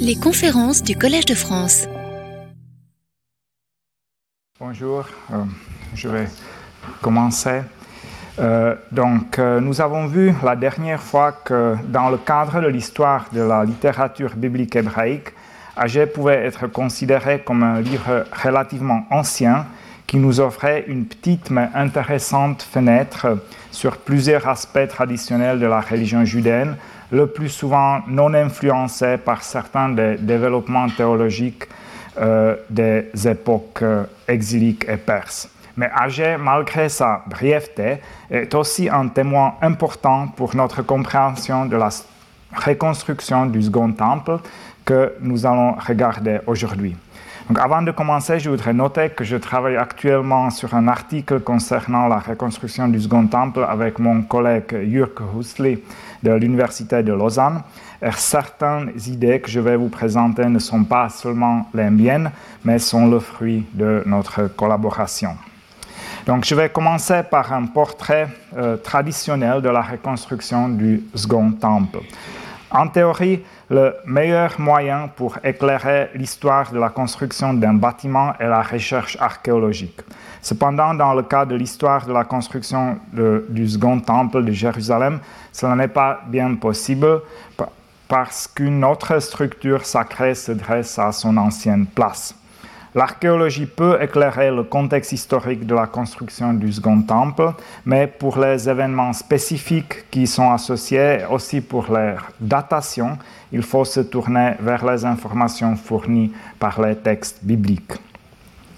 Les conférences du Collège de France. Bonjour, euh, je vais commencer. Euh, donc, euh, nous avons vu la dernière fois que dans le cadre de l'histoire de la littérature biblique hébraïque, Agé pouvait être considéré comme un livre relativement ancien qui nous offrait une petite mais intéressante fenêtre sur plusieurs aspects traditionnels de la religion judaine, le plus souvent non influencés par certains des développements théologiques euh, des époques euh, exiliques et perses. Mais Agé, malgré sa brièveté, est aussi un témoin important pour notre compréhension de la reconstruction du Second Temple que nous allons regarder aujourd'hui. Avant de commencer, je voudrais noter que je travaille actuellement sur un article concernant la reconstruction du Second Temple avec mon collègue Jürg Husli de l'Université de Lausanne. Et certaines idées que je vais vous présenter ne sont pas seulement les miennes, mais sont le fruit de notre collaboration. Donc, je vais commencer par un portrait euh, traditionnel de la reconstruction du Second Temple. En théorie, le meilleur moyen pour éclairer l'histoire de la construction d'un bâtiment est la recherche archéologique. Cependant, dans le cas de l'histoire de la construction du second temple de Jérusalem, cela n'est pas bien possible parce qu'une autre structure sacrée se dresse à son ancienne place. L'archéologie peut éclairer le contexte historique de la construction du second temple, mais pour les événements spécifiques qui sont associés, aussi pour leur datation, il faut se tourner vers les informations fournies par les textes bibliques.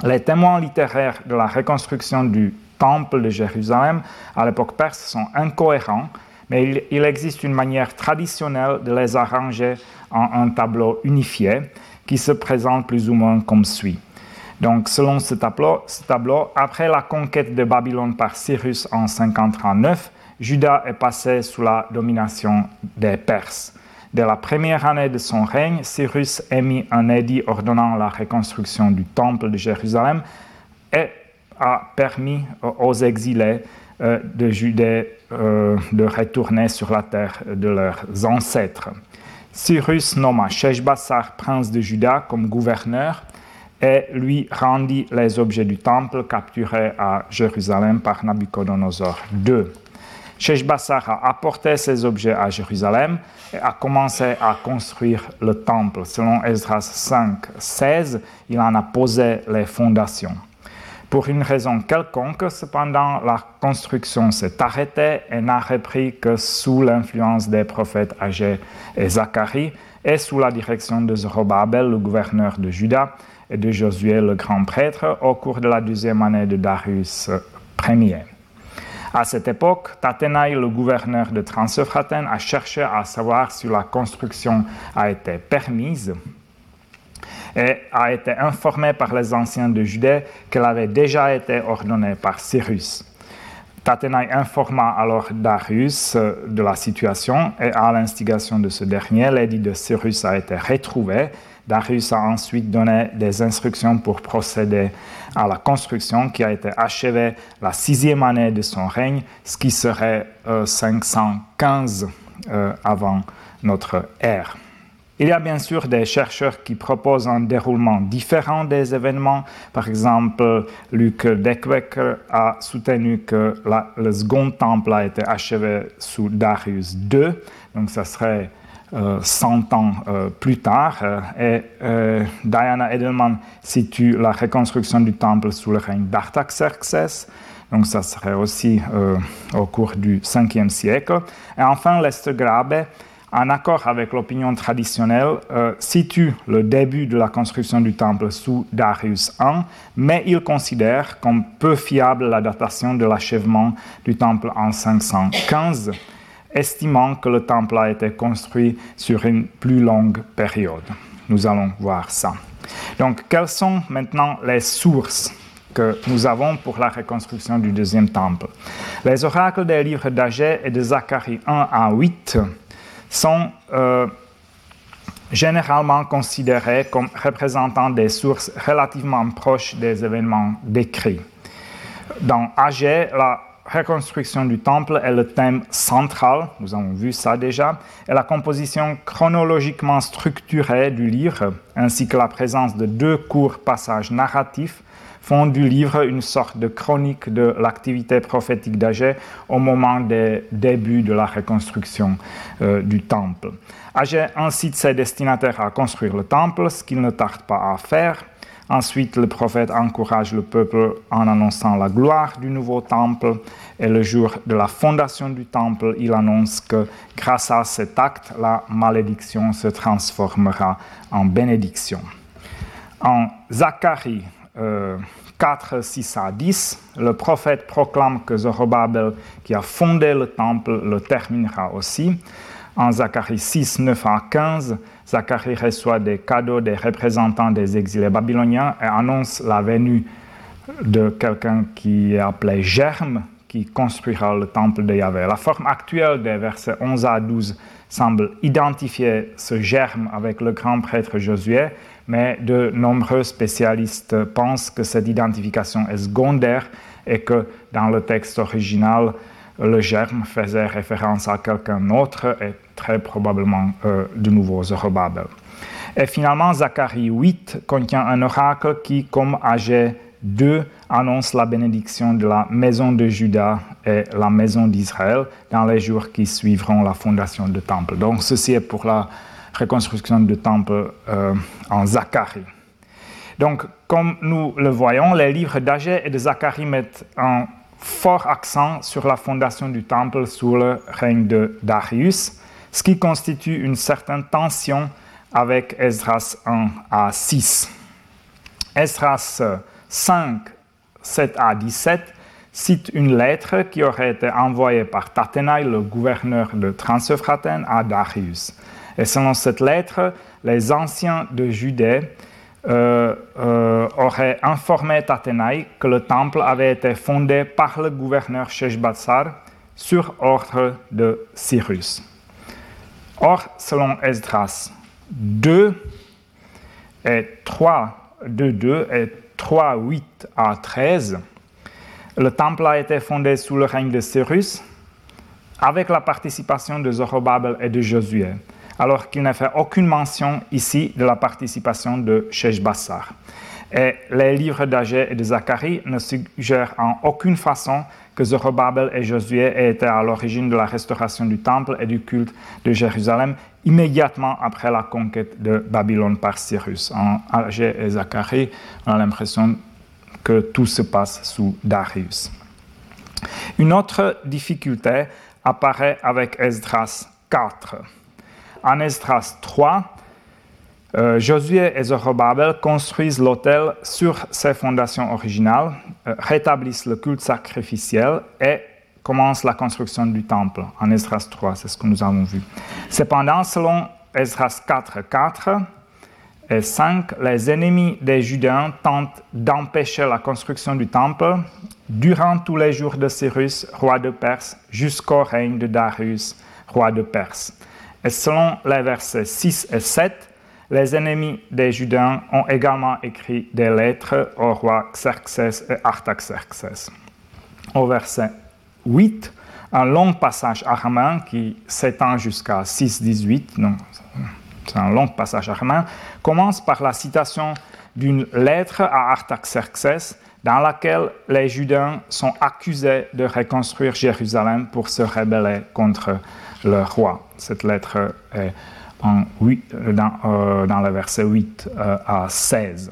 Les témoins littéraires de la reconstruction du temple de Jérusalem à l'époque perse sont incohérents, mais il, existe une manière traditionnelle de les arranger en un tableau unifié qui se présente plus ou moins comme suit. Donc, selon ce tableau, après la conquête de Babylone par Cyrus en 539, Juda est passé sous la domination des Perses. Dès la première année de son règne, Cyrus émit un édit ordonnant la reconstruction du temple de Jérusalem et a permis aux exilés euh, de Judée de retourner sur la terre de leurs ancêtres. Cyrus nomma Sheshbassar, prince de Juda, comme gouverneur et lui rendit les objets du temple capturés à Jérusalem par Nabucodonosor II. Sheshbassar a apporté ces objets à Jérusalem et a commencé à construire le temple. Selon Esdras 5, 16, il en a posé les fondations. Pour une raison quelconque, cependant, la construction s'est arrêtée et n'a repris que sous l'influence des prophètes Agé et Zacharie et sous la direction de Zorobabel, le gouverneur de Juda, et de Josué le grand prêtre au cours de la deuxième année de Darius Ier. À cette époque, Tatenaï, le gouverneur de Transephratène, a cherché à savoir si la construction a été permise et a été informé par les anciens de Judée qu'elle avait déjà été ordonnée par Cyrus. Tatenaï informa alors Darius de la situation et à l'instigation de ce dernier, l'édit de Cyrus a été retrouvé Darius a ensuite donné des instructions pour procéder à la construction qui a été achevée la sixième année de son règne, ce qui serait 515 euh, euh, avant notre ère. Il y a bien sûr des chercheurs qui proposent un déroulement différent des événements. Par exemple, Luc Deckwecker a soutenu que le second temple a été achevé sous Darius II, donc ça serait 100 euh, ans euh, plus tard. Euh, et Diana Edelman situe la reconstruction du temple sous le règne d'Artaxerxès. Donc ça serait aussi au cours du 5e siècle. Et enfin, Lester Grabe, en accord avec l'opinion traditionnelle, situe le début de la construction du temple sous Darius I, mais il considère comme peu fiable la datation de l'achèvement du temple en 515 estimant que le temple a été construit sur une plus longue période. Nous allons voir ça. Donc, quelles sont maintenant les sources que nous avons pour la reconstruction du deuxième temple? Les oracles des livres d'Agé et de Zacharie 1 à 8 sont euh, généralement considérés comme représentant des sources relativement proches des événements décrits. Dans Agé, la reconstruction du temple est le thème central, nous avons vu ça déjà, et la composition chronologiquement structurée du livre, ainsi que la présence de deux courts passages narratifs, font du livre une sorte de chronique de l'activité prophétique d'Agé au moment des débuts de la reconstruction euh, du temple. Agé incite ses destinataires à construire le temple, ce qu'il ne tarde pas à faire. Ensuite, le prophète encourage le peuple en annonçant la gloire du nouveau temple. Et le jour de la fondation du temple, il annonce que grâce à cet acte, la malédiction se transformera en bénédiction. En Zacharie 4, euh, 6 à 10, le prophète proclame que Zorobabel, qui a fondé le temple, le terminera aussi. En Zacharie 6, 9 à 15, Zacharie reçoit des cadeaux des représentants des exilés babyloniens et annonce la venue de quelqu'un qui est appelé Germe, qui construira le temple de Yahvé. La forme actuelle des versets 11 à 12 semble identifier ce germe avec le grand prêtre Josué, mais de nombreux spécialistes pensent que cette identification est secondaire et que dans le texte original, le germe faisait référence à quelqu'un d'autre et très probablement euh, de nouveau Zorobabel. Et finalement, Zacharie 8 contient un oracle qui, comme Agé 2, annonce la bénédiction de la maison de Juda et la maison d'Israël dans les jours qui suivront la fondation du temple. Donc ceci est pour la reconstruction du temple euh, en Zacharie. Donc, comme nous le voyons, les livres d'Agé et de Zacharie mettent un fort accent sur la fondation du temple sous le règne de Darius, ce qui constitue une certaine tension avec Esdras 1 à 6. Esdras 5, 7 à 17 cite une lettre qui aurait été envoyée par Tatenai, le gouverneur de Transeuphrate, à Darius. Et selon cette lettre, les anciens de Judée euh, euh, aurait informé Tatenai que le temple avait été fondé par le gouverneur Sheshbatsar sur ordre de Cyrus. Or, selon Esdras 2 et 3, 2, 2 et 3, 8 à 13, le temple a été fondé sous le règne de Cyrus avec la participation de Zorobabel et de Josué alors qu'il n'a fait aucune mention ici de la participation de Sheshbassar. Et les livres d'Agé et de Zacharie ne suggèrent en aucune façon que Zorobabel et Josué aient été à l'origine de la restauration du temple et du culte de Jérusalem immédiatement après la conquête de Babylone par Cyrus. En Agé et Zacharie, on a l'impression que tout se passe sous Darius. Une autre difficulté apparaît avec Esdras 4 en Esdras 3, euh, Josué et Zorobabel construisent l'autel sur ses fondations originales, euh, rétablissent le culte sacrificiel et commencent la construction du temple. En Esdras 3, c'est ce que nous avons vu. Cependant, selon Esdras 4, 4 et 5, les ennemis des Judéens tentent d'empêcher la construction du temple durant tous les jours de Cyrus, roi de Perse, jusqu'au règne de Darius, roi de Perse. Et selon les versets 6 et 7, les ennemis des Judains ont également écrit des lettres au roi Xerxès et Artaxerxès. Au verset 8, un long passage araméen qui s'étend jusqu'à 6-18, c'est un long passage araméen, commence par la citation d'une lettre à Artaxerxès dans laquelle les Judains sont accusés de reconstruire Jérusalem pour se rebeller contre le roi. Cette lettre est en 8, dans, euh, dans, le verset 8 euh, à 16.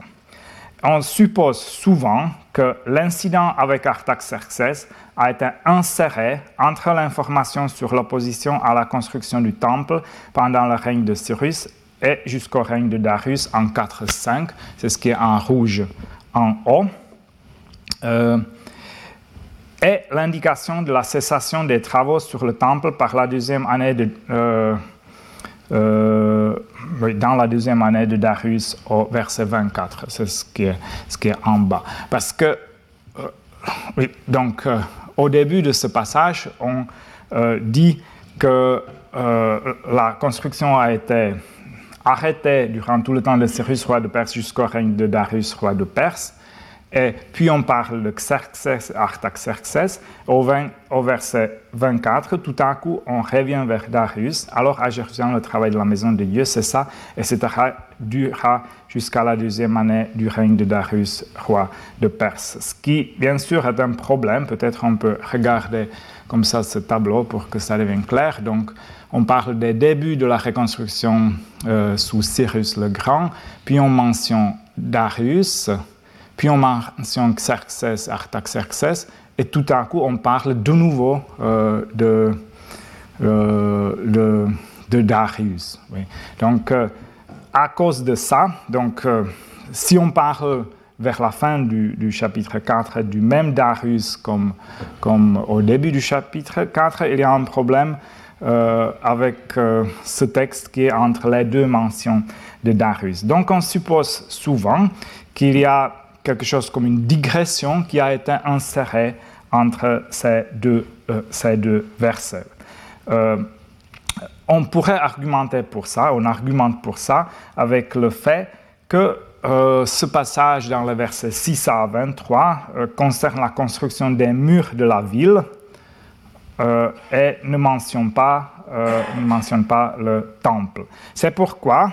On suppose souvent que l'incident avec Artaxerxès a été inséré entre l'information sur l'opposition à la construction du temple pendant le règne de Cyrus et jusqu'au règne de Darius en 4-5. C'est ce qui est en rouge en haut. Euh, et l'indication de la cessation des travaux sur le temple par la deuxième année de, euh, euh, dans la deuxième année de Darius au verset 24. C'est ce qui est, ce qui est en bas. Parce que, euh, donc, au début de ce passage, on dit que la construction a été arrêtée durant tout le temps de Cyrus, roi de Perse, jusqu'au règne de Darius, roi de Perse Et puis on parle de Xerxes, Artaxerxes. Au, au, verset 24, tout à coup, on revient vers Darius. Alors à Jérusalem, le travail de la maison de Dieu ça, et cetera, durera jusqu'à la deuxième année du règne de Darius, roi de Perse. Ce qui, bien sûr, est un problème. Peut-être on peut regarder comme ça ce tableau pour que ça devienne clair. Donc, on parle des débuts de la reconstruction euh, sous Cyrus le Grand, puis on mentionne Darius, puis on mentionne Xerxes, Artaxerxes, et tout à coup on parle de nouveau euh, de, euh, de, Darius. Donc, à cause de ça, donc, si on parle vers la fin du, chapitre 4 du même Darius comme, comme au début du chapitre 4, il y a un problème euh, avec euh, ce texte qui est entre les deux mentions de Darius. Donc on suppose souvent qu'il y a quelque chose comme une digression qui a été insérée entre ces deux, euh, ces deux versets. on pourrait argumenter pour ça, on argumente pour ça avec le fait que euh, ce passage dans le verset 6 à 23 euh, concerne la construction des murs de la ville euh, et ne mentionne pas, ne mentionne pas le temple. C'est pourquoi,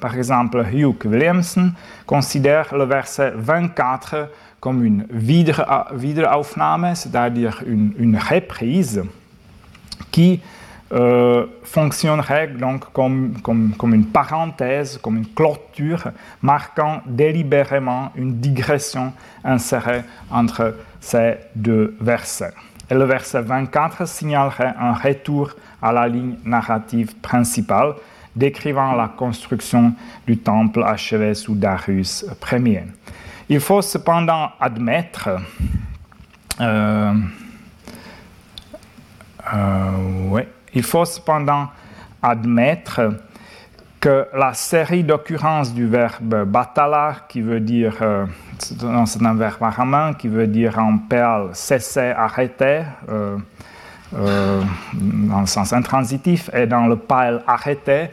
par exemple, Hugh Williamson considère le verset 24 comme une Wiederaufnahme, c'est-à-dire une, une reprise qui euh, fonctionnerait donc comme, comme, comme, une parenthèse, comme une clôture, marquant délibérément une digression insérée entre ces deux versets. Et le verset 24 signalerait un retour à la ligne narrative principale, décrivant la construction du temple achevé sous Darius Ier. Il faut cependant admettre euh, euh, il faut cependant admettre que la série d'occurrences du verbe batalar, qui veut dire, euh, c'est un verbe araméen, qui veut dire en perle cesser, arrêter, dans le sens intransitif, et dans le pile arrêter,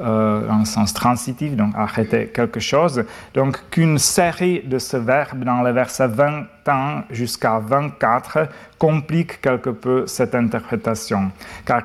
euh, le sens transitif, donc arrêter quelque chose. Donc qu'une série de ce verbe dans les versets 21 jusqu'à 24 complique quelque peu cette interprétation. Car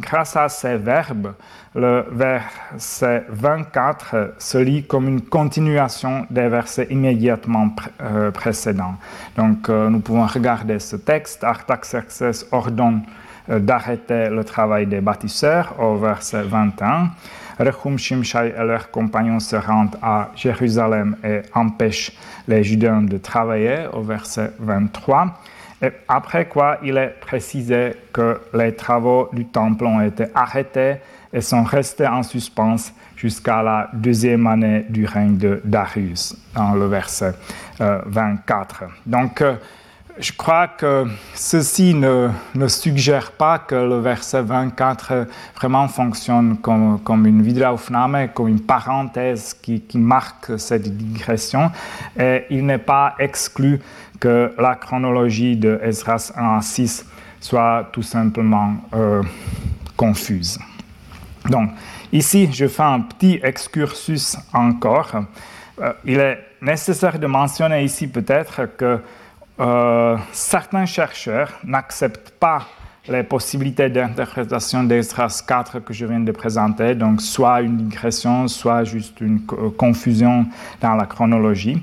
grâce à ces verbes, le verset 24 se lit comme une continuation des versets immédiatement euh, précédents. Donc euh, nous pouvons regarder ce texte. Artaxerxes ordonne d'arrêter le travail des bâtisseurs au verset 21. Rechum Shimshai et leurs compagnons se rendent à Jérusalem et empêchent les Judains de travailler au verset 23. Et après quoi, il est précisé que les travaux du temple ont été arrêtés et sont restés en suspens jusqu'à la deuxième année du règne de Darius, dans le verset 24. Euh, Donc, euh, je crois que ceci ne, ne, suggère pas que le verset 24 vraiment fonctionne comme, comme une Wiederaufnahme, comme une parenthèse qui, qui, marque cette digression. Et il n'est pas exclu que la chronologie de Esdras 1 à 6 soit tout simplement euh, confuse. Donc, ici, je fais un petit excursus encore. Euh, il est nécessaire de mentionner ici peut-être que euh, certains chercheurs n'acceptent pas les possibilités d'interprétation d'Esdras 4 que je viens de présenter, donc soit une digression, soit juste une confusion dans la chronologie,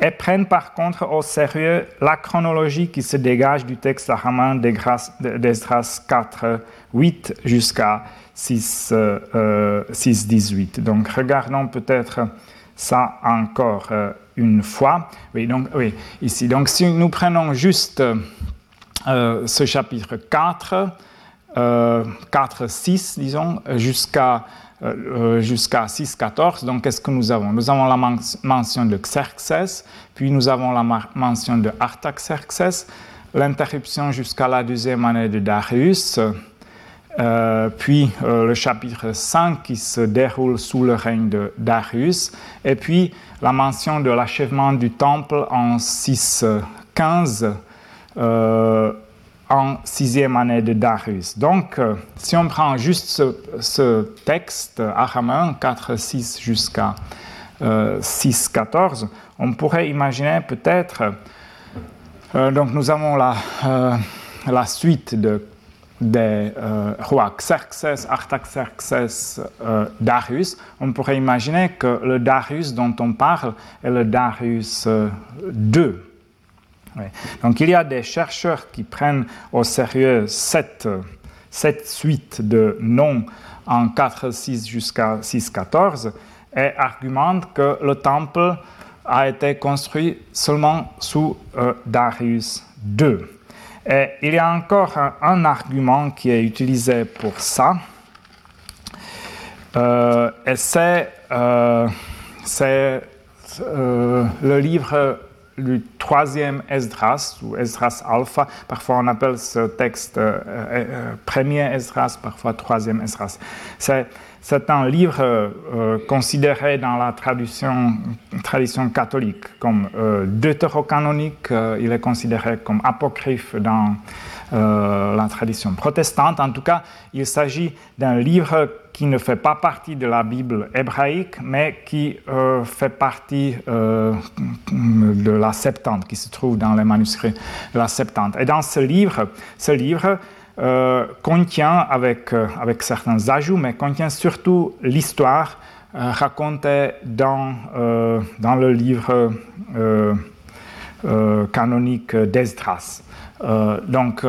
et prennent par contre au sérieux la chronologie qui se dégage du texte araméen d'Esdras 4, 8 jusqu'à 6, euh, 6, 18. Donc regardons peut-être ça encore. Euh, une fois. Oui, donc, ici. Donc, si nous prenons juste euh, ce chapitre 4, euh, 4, 6, disons, jusqu'à euh, jusqu'à 6, 14, donc qu'est-ce que nous avons? Nous avons la mention de Xerxes, puis nous avons la mention de Artaxerxes, l'interruption jusqu'à la deuxième année de Darius, euh, puis euh, le chapitre 5 qui se déroule sous le règne de Darius, et puis la mention de l'achèvement du temple en 615 euh, en sixième année de Darius. Donc, si on prend juste ce, texte araméen, 4, 6 jusqu'à 6-14, on pourrait imaginer peut-être, donc nous avons la, la suite de des euh, rois Xerxes, Artaxerxes, euh, Darius, on pourrait imaginer que le Darius dont on parle est le Darius II. Euh, Donc il y a des chercheurs qui prennent au sérieux cette, cette suite de noms en 4-6 jusqu'à 6-14 et argumentent que le temple a été construit seulement sous Darius II. Et il y a encore un, argument qui est utilisé pour ça, euh, et c'est euh, euh, le livre du troisième Esdras, ou Esdras Alpha. Parfois on appelle ce texte premier Esdras, parfois troisième Esdras. C'est un livre euh, considéré dans la tradition, tradition catholique comme euh, deutérocanonique. Euh, il est considéré comme apocryphe dans euh, la tradition protestante. En tout cas, il s'agit d'un livre qui ne fait pas partie de la Bible hébraïque, mais qui fait partie de la Septante, qui se trouve dans les manuscrits de la Septante. Et dans ce livre, ce livre euh, contient, avec, euh, avec certains ajouts, mais contient surtout l'histoire euh, racontée dans, dans le livre canonique d'Esdras. donc,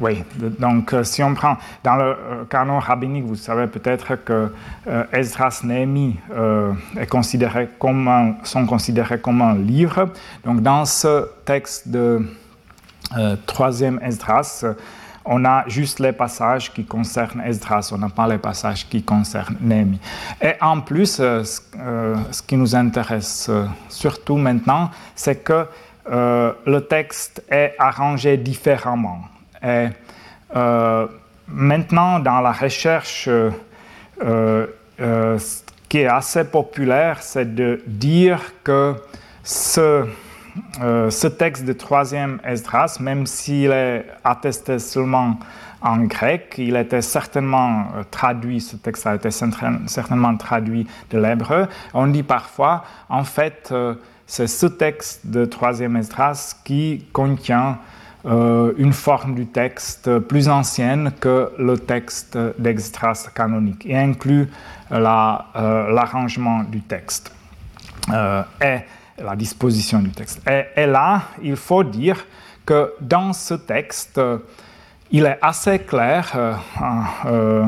oui, donc, si on prend dans le canon rabbinique, vous savez peut-être que Esdras, Néhémie est considéré comme sont considérés comme un livre. Donc, dans ce texte de troisième Esdras, on a juste les passages qui concernent Esdras, on n'a pas les passages qui concernent Némi. Et en plus, euh, euh, ce qui nous intéresse surtout maintenant, c'est que le texte est arrangé différemment. Et maintenant, dans la recherche, ce qui est assez populaire, c'est de dire que ce euh, ce texte de troisième Esdras, même s'il est attesté seulement en grec, il était certainement euh, traduit, ce texte a été certainement traduit de l'hébreu. On dit parfois, en fait, euh, c'est ce texte de troisième Esdras qui contient une forme du texte plus ancienne que le texte d'Esdras canonique et inclut l'arrangement du texte. La disposition du texte. Et, là, il faut dire que dans ce texte, il est assez clair, euh, euh,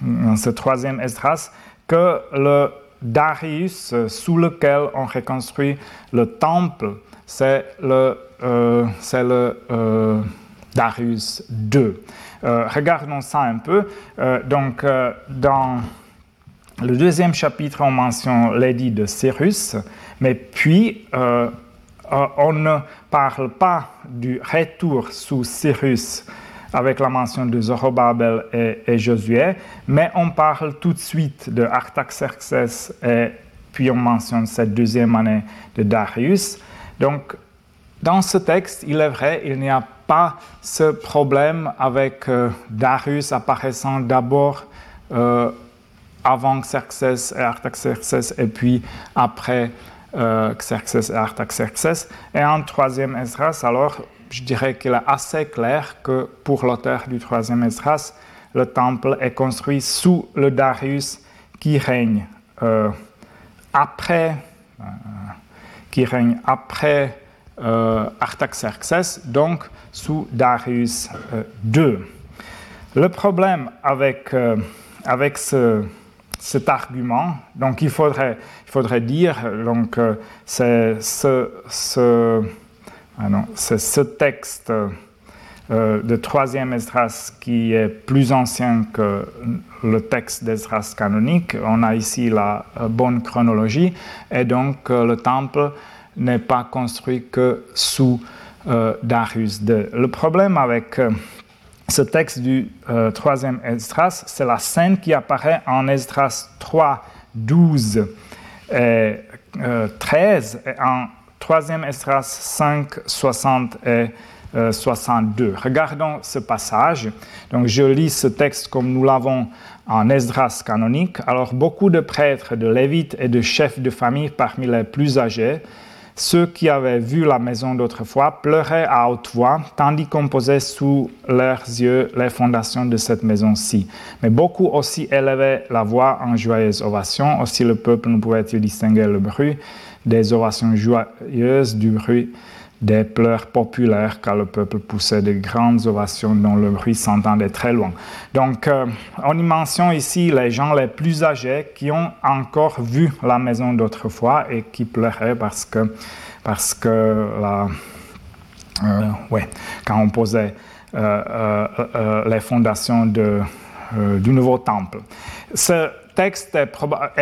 dans ce troisième Esdras, que le Darius sous lequel on reconstruit le temple, c'est le, euh, le Darius II. regardons ça un peu. donc, dans le deuxième chapitre, on mentionne l'édit de Cyrus, mais puis euh, euh, on ne parle pas du retour sous Cyrus avec la mention de Zorobabel et, Josué, mais on parle tout de suite de Artaxerxès et puis on mentionne cette deuxième année de Darius. Donc, dans ce texte, il est vrai, il n'y a pas ce problème avec euh, Darius apparaissant d'abord avant Xerxès et Artaxerxès et puis après euh, Xerxès et Artaxerxès. Et en troisième Esdras, alors, je dirais qu'il est assez clair que pour l'auteur du troisième Esdras, le temple est construit sous le Darius qui règne euh, après, euh, Artaxerxès, donc sous Darius II. Le problème avec, avec ce, cet argument. Donc il faudrait, il faudrait dire, donc euh, c'est ah ce, texte euh, de troisième Esdras qui est plus ancien que le texte d'Esdras canonique. On a ici la euh, bonne chronologie et donc le temple n'est pas construit que sous Darius II. Le problème avec ce texte du euh, troisième Esdras, c'est la scène qui apparaît en Esdras 3, 12 et 13, euh, et en troisième Esdras 5, 60 et 62. Euh, Regardons ce passage. Donc, je lis ce texte comme nous l'avons en Esdras canonique, alors beaucoup de prêtres, de lévites et de chefs de famille parmi les plus âgés, ceux qui avaient vu la maison d'autrefois, pleuraient à haute voix, tandis qu'on posait sous leurs yeux les fondations de cette maison-ci. Mais beaucoup aussi élevaient la voix en joyeuse ovation. Aussi le peuple ne pouvait-il distinguer le bruit des ovations joyeuses du bruit des pleurs populaires car le peuple poussait de grandes ovations dont le bruit s'entendait très loin. Donc, euh, on y mentionne ici les gens les plus âgés qui ont encore vu la maison d'autrefois et qui pleuraient parce que, parce que la, euh, ouais, quand on posait euh, les fondations du nouveau temple. Texte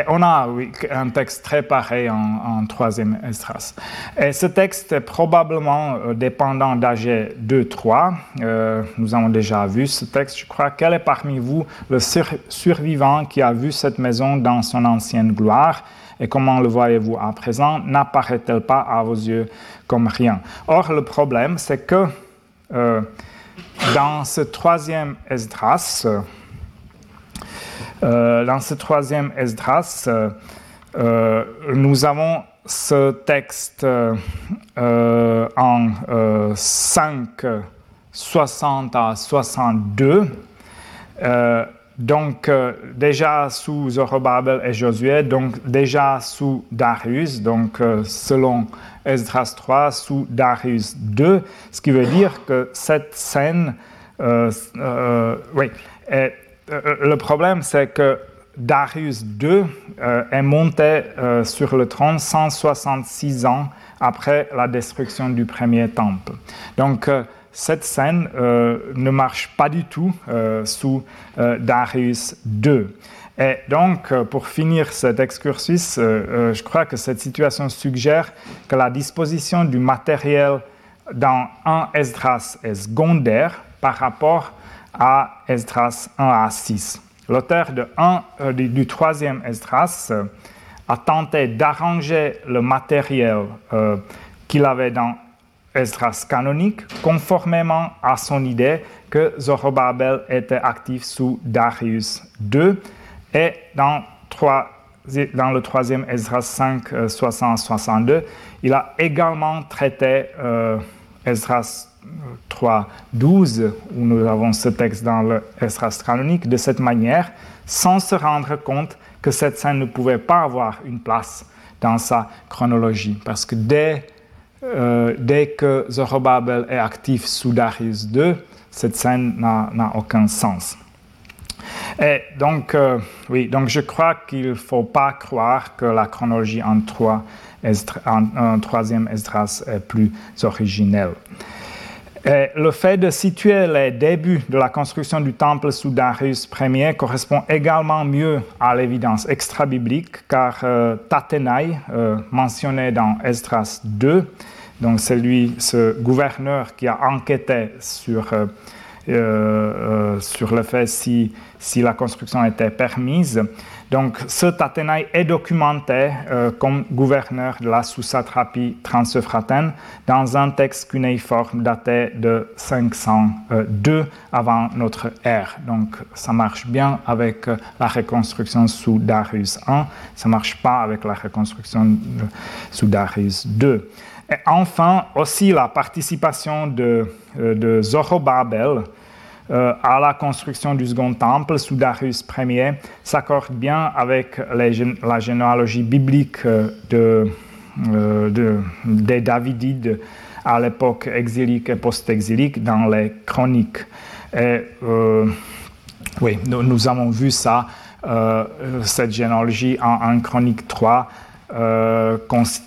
on a un texte très pareil en, troisième Esdras. Et ce texte est probablement euh, dépendant d'AG 2-3. Euh, nous avons déjà vu ce texte, je crois. Quel est parmi vous le survivant qui a vu cette maison dans son ancienne gloire et comment le voyez-vous à présent? N'apparaît-elle pas à vos yeux comme rien? Or, le problème, c'est que euh, dans ce troisième Esdras, dans ce troisième Esdras, euh, euh, nous avons ce texte en 5, 60 à 62. donc déjà sous Zorobabel et Josué, donc déjà sous Darius, donc selon Esdras 3, sous Darius 2, ce qui veut dire que cette scène, est euh, euh, le problème, c'est que Darius II euh, est monté sur le trône 166 ans après la destruction du premier temple. Donc, cette scène ne marche pas du tout sous Darius II. Et donc, pour finir cet excursus, je crois que cette situation suggère que la disposition du matériel dans un Esdras est secondaire par rapport à Esdras 1 à 6. L'auteur euh, du, troisième Esdras euh, a tenté d'arranger le matériel euh, qu'il avait dans Esdras canonique conformément à son idée que Zorobabel était actif sous Darius II et dans, dans le troisième Esdras 5, 60-62, il a également traité Esdras 3, 12, où nous avons ce texte dans le canonique, de cette manière, sans se rendre compte que cette scène ne pouvait pas avoir une place dans sa chronologie. Parce que dès, euh, dès que Zorobabel est actif sous Darius II, cette scène n'a aucun sens. Et donc, euh, oui, donc je crois qu'il ne faut pas croire que la chronologie en, trois en, troisième Esdras est plus originelle le fait de situer les débuts de la construction du temple sous Darius Ier correspond également mieux à l'évidence extra-biblique, car euh, euh, mentionné dans Esdras 2, donc c'est lui, ce gouverneur qui a enquêté sur, euh, euh, sur le fait si, si la construction était permise, donc, ce Tatenai est documenté euh, comme gouverneur de la sous-satrapie transeuphrataine dans un texte cunéiforme daté de 502 avant notre ère. Donc, ça marche bien avec euh, la reconstruction sous Darius I, ça marche pas avec la reconstruction sous Darius II. Et enfin, aussi la participation de, euh, de Zorobabel, euh, à la construction du second temple sous Darius Ier s'accorde bien avec la généalogie biblique euh, de, des Davidides à l'époque exilique et post-exilique dans les chroniques. Et, euh, oui, nous, avons vu ça, cette généalogie en, en Chronique 3 euh,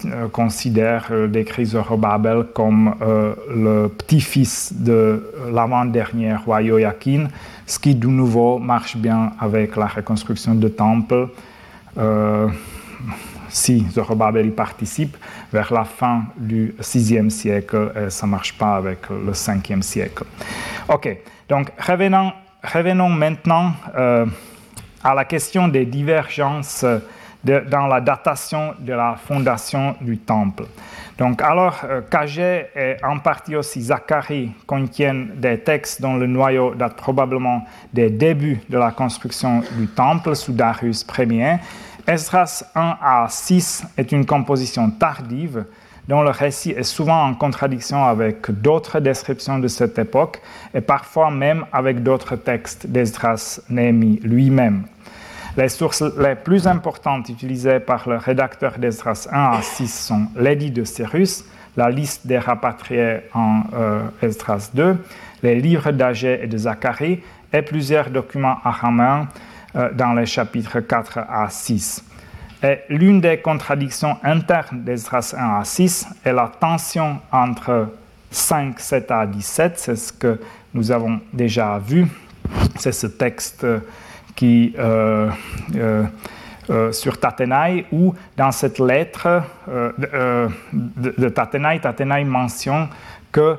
euh, considère, euh, décrit Zorobabel comme le petit-fils de l'avant-dernier roi Joachim, ce qui de nouveau marche bien avec la reconstruction du temple. si Zorobabel y participe, vers la fin du 6e siècle, et ça ne marche pas avec le 5e siècle. Ok, donc revenons, revenons maintenant à la question des divergences dans la datation de la fondation du temple. Donc, alors qu'Agé et en partie aussi Zacharie contiennent des textes dont le noyau date probablement des débuts de la construction du temple sous Darius Ier, Esdras 1 à 6 est une composition tardive dont le récit est souvent en contradiction avec d'autres descriptions de cette époque et parfois même avec d'autres textes d'Esdras Néhémie lui-même. Les sources les plus importantes utilisées par le rédacteur d'Esdras 1 à 6 sont l'édit de Cyrus, la liste des rapatriés en euh, Esdras 2, les livres d'Agé et de Zacharie et plusieurs documents araméens euh, dans les chapitres 4 à 6. Et l'une des contradictions internes d'Esdras 1 à 6 est la tension entre 5, 7 à 17, c'est ce que nous avons déjà vu. C'est ce texte qui, euh, euh, sur Tatenaï, où dans cette lettre de, de, Tatenaï mentionne que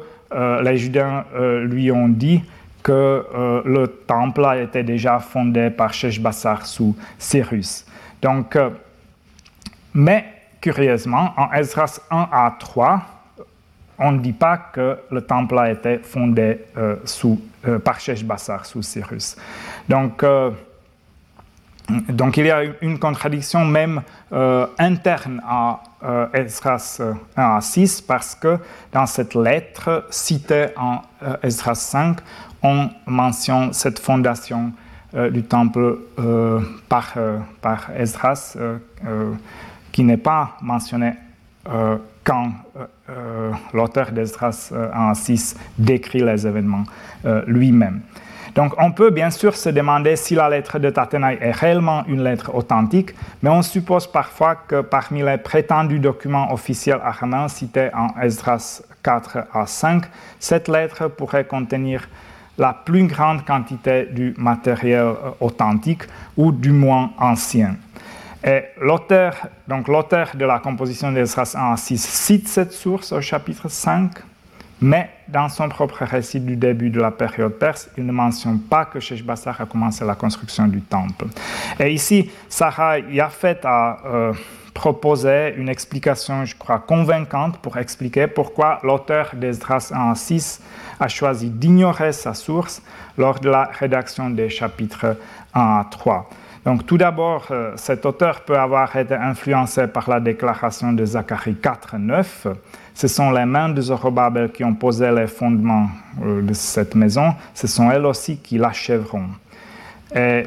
les Judains lui ont dit que euh, le temple a été déjà fondé par Sheshbassar sous Cyrus. Donc, euh, mais curieusement, en Esdras 1 à 3, on ne dit pas que le temple a été fondé euh, sous, par Sheshbassar sous Cyrus. Donc, donc il y a une contradiction même interne à Esdras 1 à 6 parce que dans cette lettre citée en Esdras 5, on mentionne cette fondation euh, du temple euh, par, euh, par, Esdras, qui n'est pas mentionnée quand l'auteur d'Esdras 6 décrit les événements lui-même. Donc on peut bien sûr se demander si la lettre de Tatenaï est réellement une lettre authentique, mais on suppose parfois que parmi les prétendus documents officiels araméens cités en Esdras 4 à 5, cette lettre pourrait contenir la plus grande quantité du matériel euh, authentique ou du moins ancien. Et l'auteur, donc l'auteur de la composition d'Esdras 1 à 6 cite cette source au chapitre 5, mais dans son propre récit du début de la période perse, il ne mentionne pas que Sheshbassar a commencé la construction du temple. Et ici, Sarah Yafet a euh, proposé une explication, je crois, convaincante pour expliquer pourquoi l'auteur d'Esdras 1 à 6 a choisi d'ignorer sa source lors de la rédaction des chapitres 1 à 3. Donc tout d'abord, euh, cet auteur peut avoir été influencé par la déclaration de Zacharie 4, 9. Ce sont les mains de Zorobabel qui ont posé les fondements euh, de cette maison. Ce sont elles aussi qui l'achèveront. Et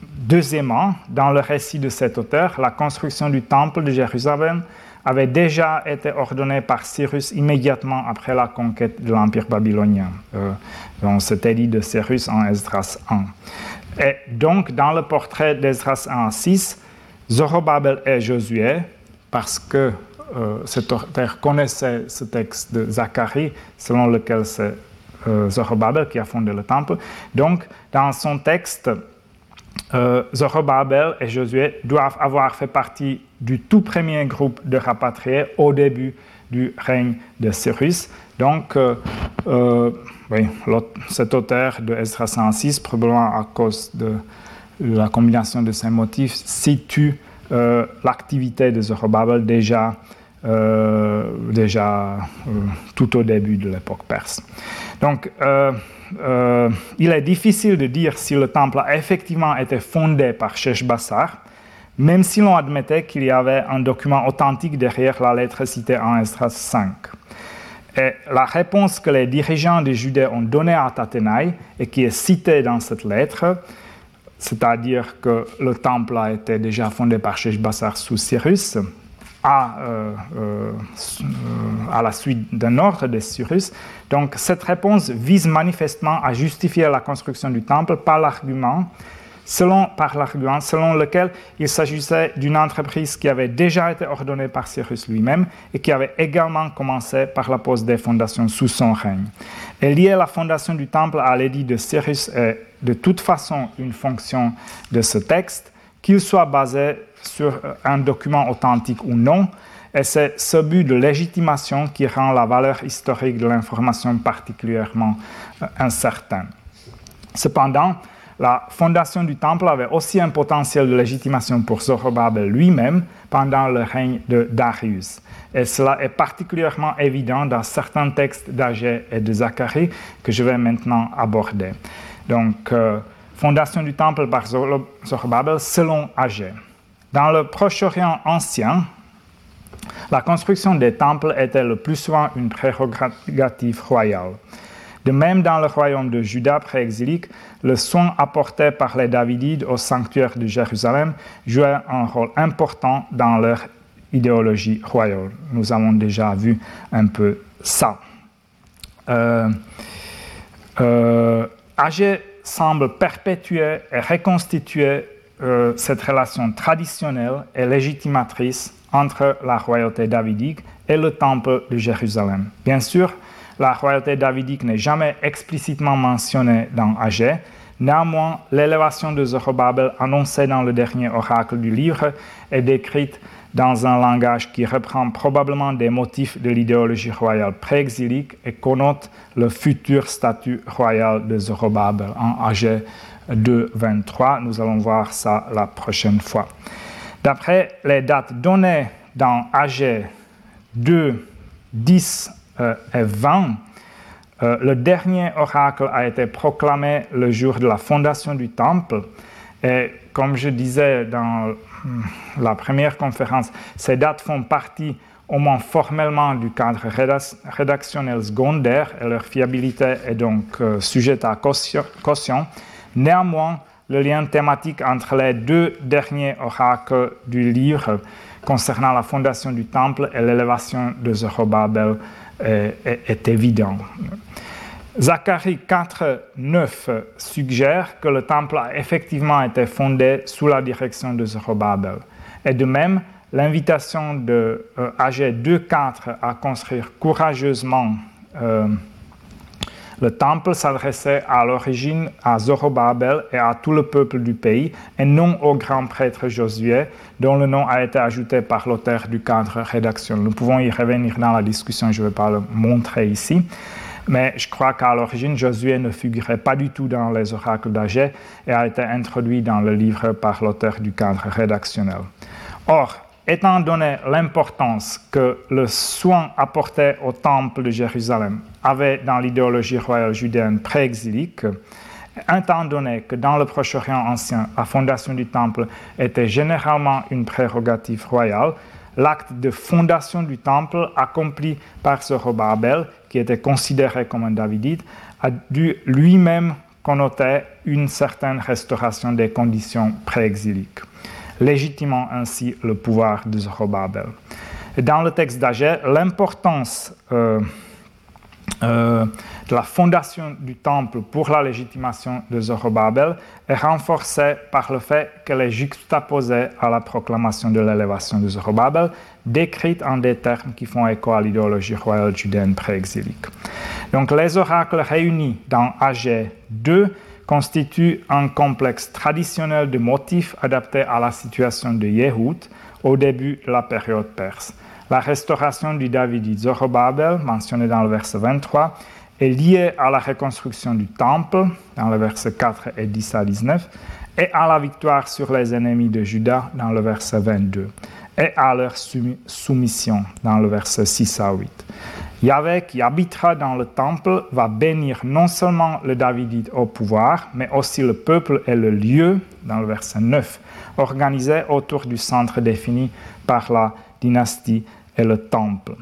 deuxièmement, dans le récit de cet auteur, la construction du temple de Jérusalem avait déjà été ordonné par Cyrus immédiatement après la conquête de l'Empire babylonien. Euh, c'était dit de Cyrus en Esdras 1. Et donc, dans le portrait d'Esdras 1 6, Zorobabel et Josué, parce que euh, cet auteur connaissait ce texte de Zacharie, selon lequel c'est euh, Zorobabel qui a fondé le temple. Donc, dans son texte, euh, Zorobabel et Josué doivent avoir fait partie du tout premier groupe de rapatriés au début du règne de Cyrus. Donc, euh, oui, cet auteur de Esdras 106, probablement à cause de la combinaison de ces motifs, situe l'activité de Zorobabel déjà, déjà tout au début de l'époque perse. Donc, euh, il est difficile de dire si le temple a effectivement été fondé par Sheshbassar, même si l'on admettait qu'il y avait un document authentique derrière la lettre citée en Esdras 5. Et la réponse que les dirigeants des Judées ont donnée à Tatenaï et qui est citée dans cette lettre, c'est-à-dire que le temple a été déjà fondé par Sheshbassar sous Cyrus, à, euh, euh, à la suite d'un ordre de Cyrus. Donc cette réponse vise manifestement à justifier la construction du temple par l'argument selon, par l'argument selon lequel il s'agissait d'une entreprise qui avait déjà été ordonnée par Cyrus lui-même et qui avait également commencé par la pose des fondations sous son règne. Et lier la fondation du temple à l'édit de Cyrus est de toute façon une fonction de ce texte, qu'il soit basé sur un document authentique ou non, et c'est ce but de légitimation qui rend la valeur historique de l'information particulièrement euh, incertaine. Cependant, la fondation du temple avait aussi un potentiel de légitimation pour Zorobabel lui-même pendant le règne de Darius. Et cela est particulièrement évident dans certains textes d'Agé et de Zacharie que je vais maintenant aborder. Donc, euh, fondation du temple par Zorobabel selon Agé. Dans le Proche-Orient ancien, la construction des temples était le plus souvent une prérogative royale. De même, dans le royaume de Juda préexilique, le soin apporté par les Davidides au sanctuaire de Jérusalem jouait un rôle important dans leur idéologie royale. Nous avons déjà vu un peu ça. Euh, euh semble perpétuer et reconstituer euh, cette relation traditionnelle et légitimatrice entre la royauté davidique et le temple de Jérusalem. Bien sûr, la royauté davidique n'est jamais explicitement mentionnée dans Agé. Néanmoins, l'élévation de Zorobabel annoncée dans le dernier oracle du livre est décrite dans un langage qui reprend probablement des motifs de l'idéologie royale préexilique et connote le futur statut royal de Zorobabel en Agé 2, 23. Nous allons voir ça la prochaine fois. D'après les dates données dans Agé 2, 10 euh, et 20, euh, le dernier oracle a été proclamé le jour de la fondation du temple. Et comme je disais dans hmm, la première conférence, ces dates font partie au moins formellement du cadre rédactionnel secondaire et leur fiabilité est donc euh, sujette à caution. Néanmoins, le lien thématique entre les deux derniers oracles du livre concernant la fondation du temple et l'élévation de Zorobabel est, évident. Zacharie 4, 9 suggère que le temple a effectivement été fondé sous la direction de Zorobabel. Et de même, l'invitation de euh, AG 2.4 à construire courageusement euh, le temple s'adressait à l'origine à Zorobabel et à tout le peuple du pays, et non au grand prêtre Josué, dont le nom a été ajouté par l'auteur du cadre rédaction. Nous pouvons y revenir dans la discussion, je ne vais pas le montrer ici. Mais je crois qu'à l'origine, Josué ne figurait pas du tout dans les oracles d'Agé et a été introduit dans le livre par l'auteur du cadre rédactionnel. Or, étant donné l'importance que le soin apporté au temple de Jérusalem avait dans l'idéologie royale judéenne préexilique, étant donné que dans le Proche-Orient ancien, la fondation du temple était généralement une prérogative royale, l'acte de fondation du temple accompli par ce Robabel, qui était considéré comme un Davidite, a dû lui-même connoter une certaine restauration des conditions préexiliques légitimant ainsi le pouvoir de Zorobabel. dans le texte d'Agé, l'importance euh, euh, de la fondation du temple pour la légitimation de Zorobabel est renforcée par le fait qu'elle est juxtaposée à la proclamation de l'élévation de Zorobabel, décrite en des termes qui font écho à l'idéologie royale judéenne préexilique. Donc les oracles réunis dans Agé 2 constitue un complexe traditionnel de motifs adaptés à la situation de Yehud au début de la période perse. La restauration du David Zorobabel, mentionnée dans le verset 23, est liée à la reconstruction du temple, dans le verset 4 et 10 à 19, et à la victoire sur les ennemis de Juda, dans le verset 22, et à leur soumission, dans le verset 6 à 8. Yahvé qui habitera dans le temple va bénir non seulement le Davidite au pouvoir, mais aussi le peuple et le lieu, dans le verset 9, organisé autour du centre défini par la dynastie et le temple.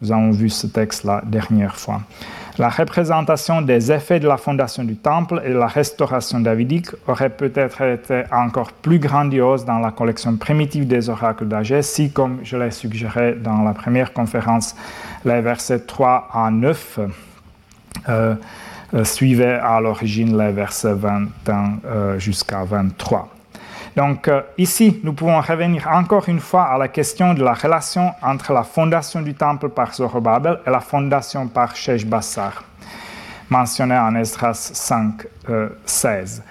Nous avons vu ce texte la dernière fois. La représentation des effets de la fondation du temple et de la restauration davidique aurait peut-être été encore plus grandiose dans la collection primitive des oracles d'Agé si, comme je l'ai suggéré dans la première conférence, les versets 3 à 9 euh, euh, suivaient à l'origine les versets 21 euh, jusqu'à 23. Donc euh, ici, nous pouvons revenir encore une fois à la question de la relation entre la fondation du temple par Zorobabel et la fondation par Sheshbassar, mentionnée en Esdras 5, 16.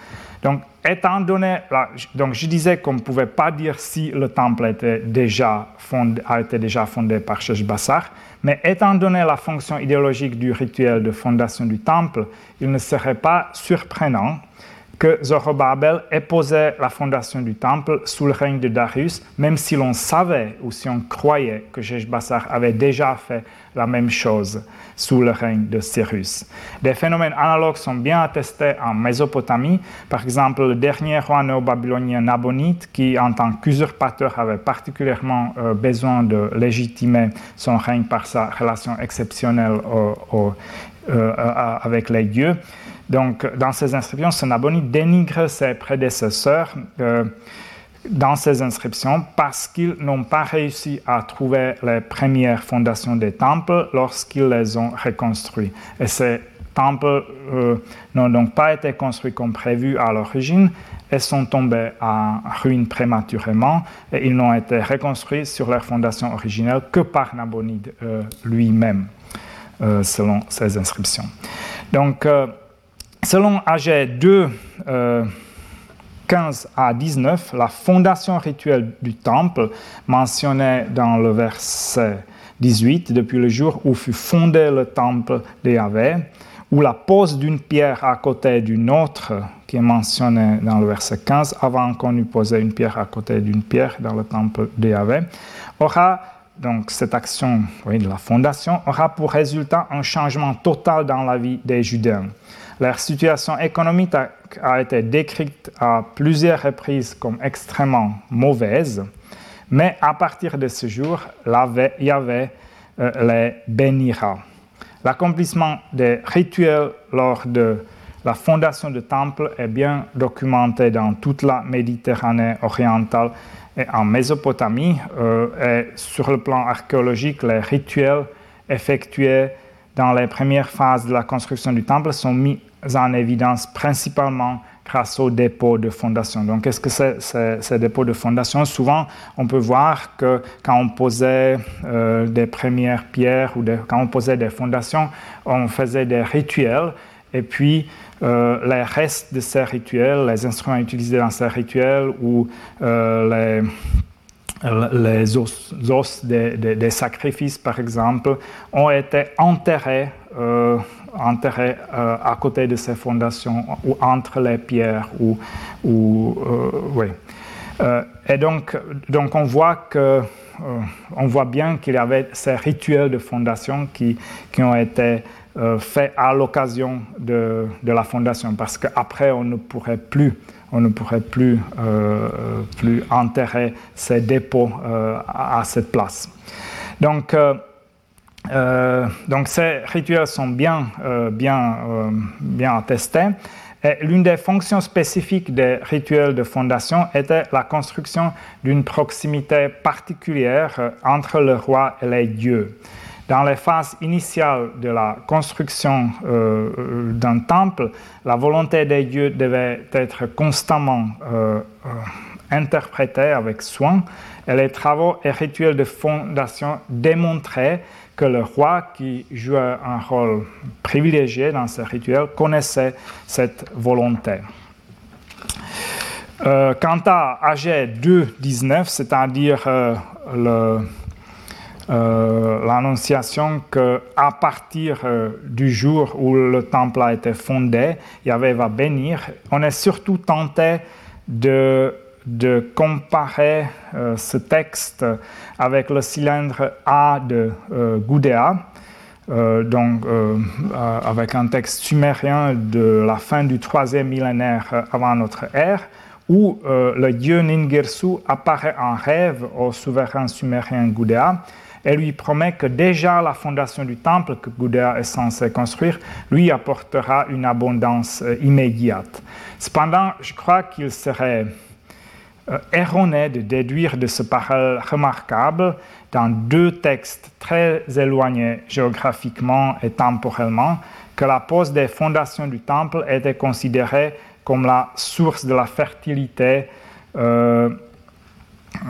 Donc, étant donné, donc je disais qu'on ne pouvait pas dire si le temple était déjà fondé, a été déjà fondé par Sheshbassar, mais étant donné la fonction idéologique du rituel de fondation du temple, il ne serait pas surprenant que Zorobabel ait posé la fondation du temple sous le règne de Darius, même si l'on savait ou si on croyait que Sheshbassar avait déjà fait la même chose sous le règne de Cyrus. Des phénomènes analogues sont bien attestés en Mésopotamie, par exemple le dernier roi néo-babylonien Nabonide, qui en tant qu'usurpateur avait particulièrement euh, besoin de légitimer son règne par sa relation exceptionnelle euh, avec les dieux. Donc, dans ces inscriptions, ce Nabonide dénigre ses prédécesseurs euh, dans ces inscriptions parce qu'ils n'ont pas réussi à trouver les premières fondations des temples lorsqu'ils les ont reconstruits. Et ces temples euh, n'ont donc pas été construits comme prévu à l'origine et sont tombés en ruine prématurément et ils n'ont été reconstruits sur leurs fondations originelles que par Nabonide euh, lui-même, selon ces inscriptions. Donc, Selon AG 2, 15 à 19, la fondation rituelle du temple, mentionnée dans le verset 18, depuis le jour où fut fondé le temple de Yahvé, ou la pose d'une pierre à côté d'une autre, qui est mentionnée dans le verset 15, avant qu'on eût posé une pierre à côté d'une pierre dans le temple de Yahvé, aura donc cette action de la fondation aura pour résultat un changement total dans la vie des Judéens. Leur situation économique a, été décrite à plusieurs reprises comme extrêmement mauvaise, mais à partir de ce jour, Yahvé euh, les bénira. L'accomplissement des rituels lors de la fondation du temple est bien documenté dans toute la Méditerranée orientale et en Mésopotamie. Euh, sur le plan archéologique, les rituels effectués dans les premières phases de la construction du temple sont mis en évidence principalement grâce aux dépôts de fondation. Donc, qu'est-ce que c'est ces dépôts de fondation Souvent, on peut voir que quand on posait euh, des premières pierres ou quand on posait des fondations, on faisait des rituels et puis euh, les restes de ces rituels, les instruments utilisés dans ces rituels ou euh, les les os, des, sacrifices, par exemple, ont été enterrés enterré euh, à côté de ces fondations ou entre les pierres. Ou, ou euh, oui. Euh, et donc, donc on voit que on voit bien qu'il y avait ces rituels de fondation qui, qui ont été faits à l'occasion de, de, la fondation, parce qu'après on ne pourrait plus on ne pourrait plus, plus enterrer ces dépôts à, à, cette place. Donc, euh, ces rituels sont bien, euh, bien, euh, bien attestés. L'une des fonctions spécifiques des rituels de fondation était la construction d'une proximité particulière entre le roi et les dieux. Dans les phases initiales de la construction d'un temple, la volonté des dieux devait être constamment interprétée avec soin et les travaux et rituels de fondation démontraient que le roi, qui jouait un rôle privilégié dans ce rituel, connaissait cette volonté. Euh, quant à AG 2.19, c'est-à-dire euh, euh, l'annonciation qu'à partir du jour où le temple a été fondé, Yahvé va bénir, on est surtout tenté de de comparer euh, ce texte avec le cylindre A de euh, euh, donc avec un texte sumérien de la fin du troisième millénaire avant notre ère, où le dieu Ningirsu apparaît en rêve au souverain sumérien Gudea et lui promet que déjà la fondation du temple que Gudea est censé construire lui apportera une abondance immédiate. Cependant, je crois qu'il serait euh, erroné de déduire de ce parallèle remarquable dans deux textes très éloignés géographiquement et temporellement que la pose des fondations du temple était considérée comme la source de la fertilité euh,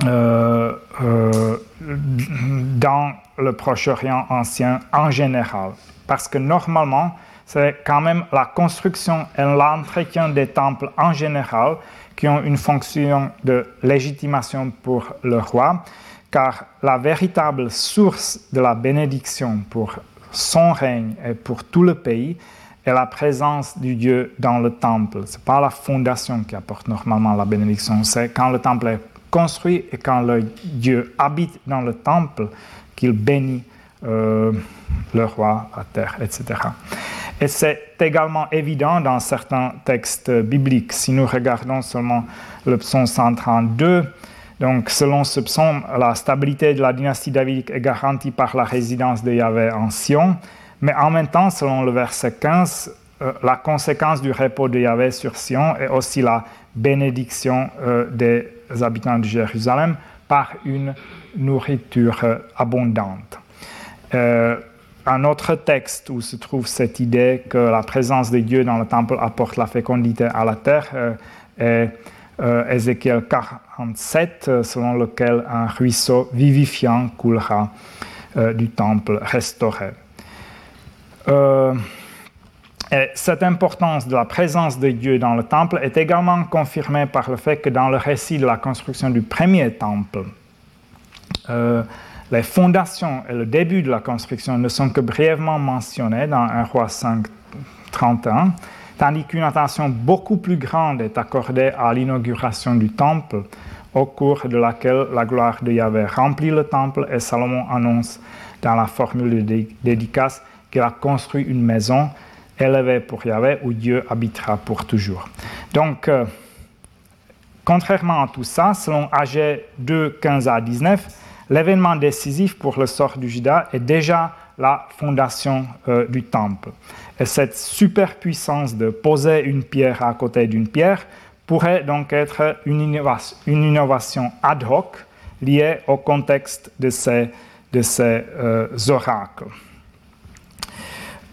euh, dans le Proche-Orient ancien en général. Parce que normalement, c'est quand même la construction et l'entretien des temples en général qui ont une fonction de légitimation pour le roi, car la véritable source de la bénédiction pour son règne et pour tout le pays est la présence du Dieu dans le temple. Ce n'est pas la fondation qui apporte normalement la bénédiction, c'est quand le temple est construit et quand le Dieu habite dans le temple qu'il bénit euh, le roi, la terre, etc. Et c'est également évident dans certains textes bibliques. Si nous regardons seulement le psaume 132, donc selon ce psaume, la stabilité de la dynastie davidique est garantie par la résidence de Yahvé en Sion, mais en même temps, selon le verset 15, euh, la conséquence du repos de Yahvé sur Sion est aussi la bénédiction euh, des habitants de Jérusalem par une nourriture euh, abondante. un autre texte où se trouve cette idée que la présence de Dieu dans le temple apporte la fécondité à la terre est Ézéchiel 47, selon lequel un ruisseau vivifiant coulera du temple restauré. Euh, cette importance de la présence de Dieu dans le temple est également confirmée par le fait que dans le récit de la construction du premier temple, euh, les fondations et le début de la construction ne sont que brièvement mentionnés dans 1 roi 5, 31, tandis qu'une attention beaucoup plus grande est accordée à l'inauguration du temple, au cours de laquelle la gloire de Yahvé remplit le temple et Salomon annonce dans la formule de dédicace qu'il a construit une maison élevée pour Yahvé où Dieu habitera pour toujours. Donc, euh, contrairement à tout ça, selon AG 2, 15 à 19, l'événement décisif pour le sort du Juda est déjà la fondation euh, du temple. Et cette superpuissance de poser une pierre à côté d'une pierre pourrait donc être une innovation, ad hoc liée au contexte de ces, de ces euh, oracles.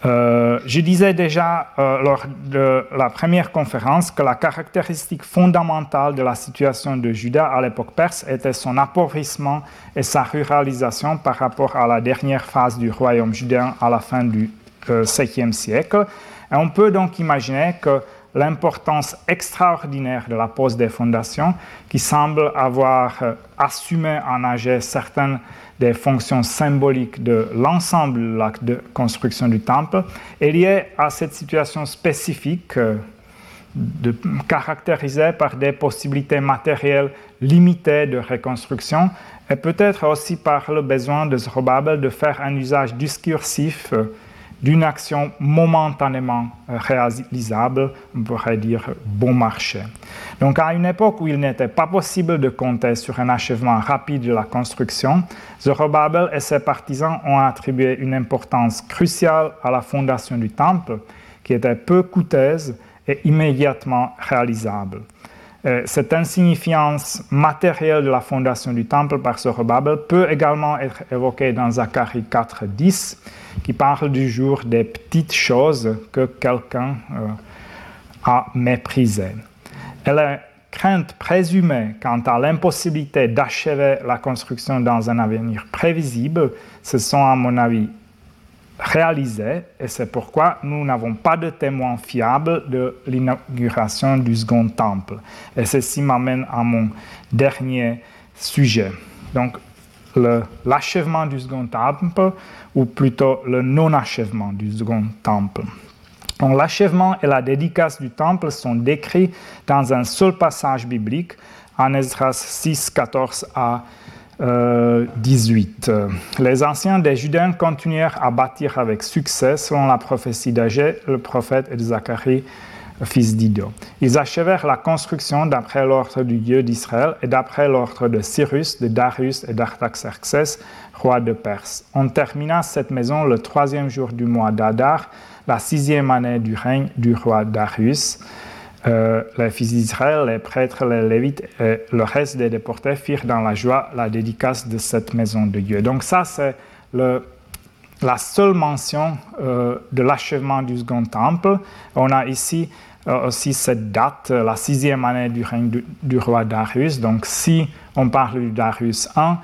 Euh, je disais déjà euh, lors de la première conférence que la caractéristique fondamentale de la situation de Juda à l'époque perse était son appauvrissement et sa ruralisation par rapport à la dernière phase du royaume judéen à la fin du 7e euh, siècle. Et on peut donc imaginer que l'importance extraordinaire de la pose des fondations, qui semble avoir assumé en âge certaines des fonctions symboliques de l'ensemble de l'acte de construction du temple. Est liée à cette situation spécifique euh, caractérisée par des possibilités matérielles limitées de reconstruction et peut-être aussi par le besoin de Zorobabel de faire un usage discursif euh, d'une action momentanément réalisable, on pourrait dire bon marché. Donc à une époque où il n'était pas possible de compter sur un achèvement rapide de la construction, Zorobabel et ses partisans ont attribué une importance cruciale à la fondation du temple, qui était peu coûteuse et immédiatement réalisable. Euh, cette insignifiance matérielle de la fondation du temple par Zorobabel peut également être évoquée dans Zacharie 4.10, qui parle du jour des petites choses que quelqu'un euh, a méprisées. Et la crainte présumée quant à l'impossibilité d'achever la construction dans un avenir prévisible se sont, à mon avis, réalisées et c'est pourquoi nous n'avons pas de témoins fiables de l'inauguration du second temple. Et ceci m'amène à mon dernier sujet. Donc, l'achèvement du second temple, ou plutôt le non-achèvement du second temple. L'achèvement et la dédicace du temple sont décrits dans un seul passage biblique, en Esdras 6, 14 à 18. Euh, Les anciens des Judéens continuèrent à bâtir avec succès, selon la prophétie d'Agé, le prophète et de Zacharie, fils d'Ido. Ils achevèrent la construction d'après l'ordre du Dieu d'Israël et d'après l'ordre de Cyrus, de Darius et d'Artaxerxès, roi de Perse. On termina cette maison le troisième jour du mois d'Adar, la sixième année du règne du roi Darius. Euh, les fils d'Israël, les prêtres, les lévites et le reste des déportés firent dans la joie la dédicace de cette maison de Dieu. Donc ça, c'est la seule mention euh, de l'achèvement du second temple. On a ici euh, aussi cette date, la sixième année du règne du, roi Darius. Donc si on parle du Darius I,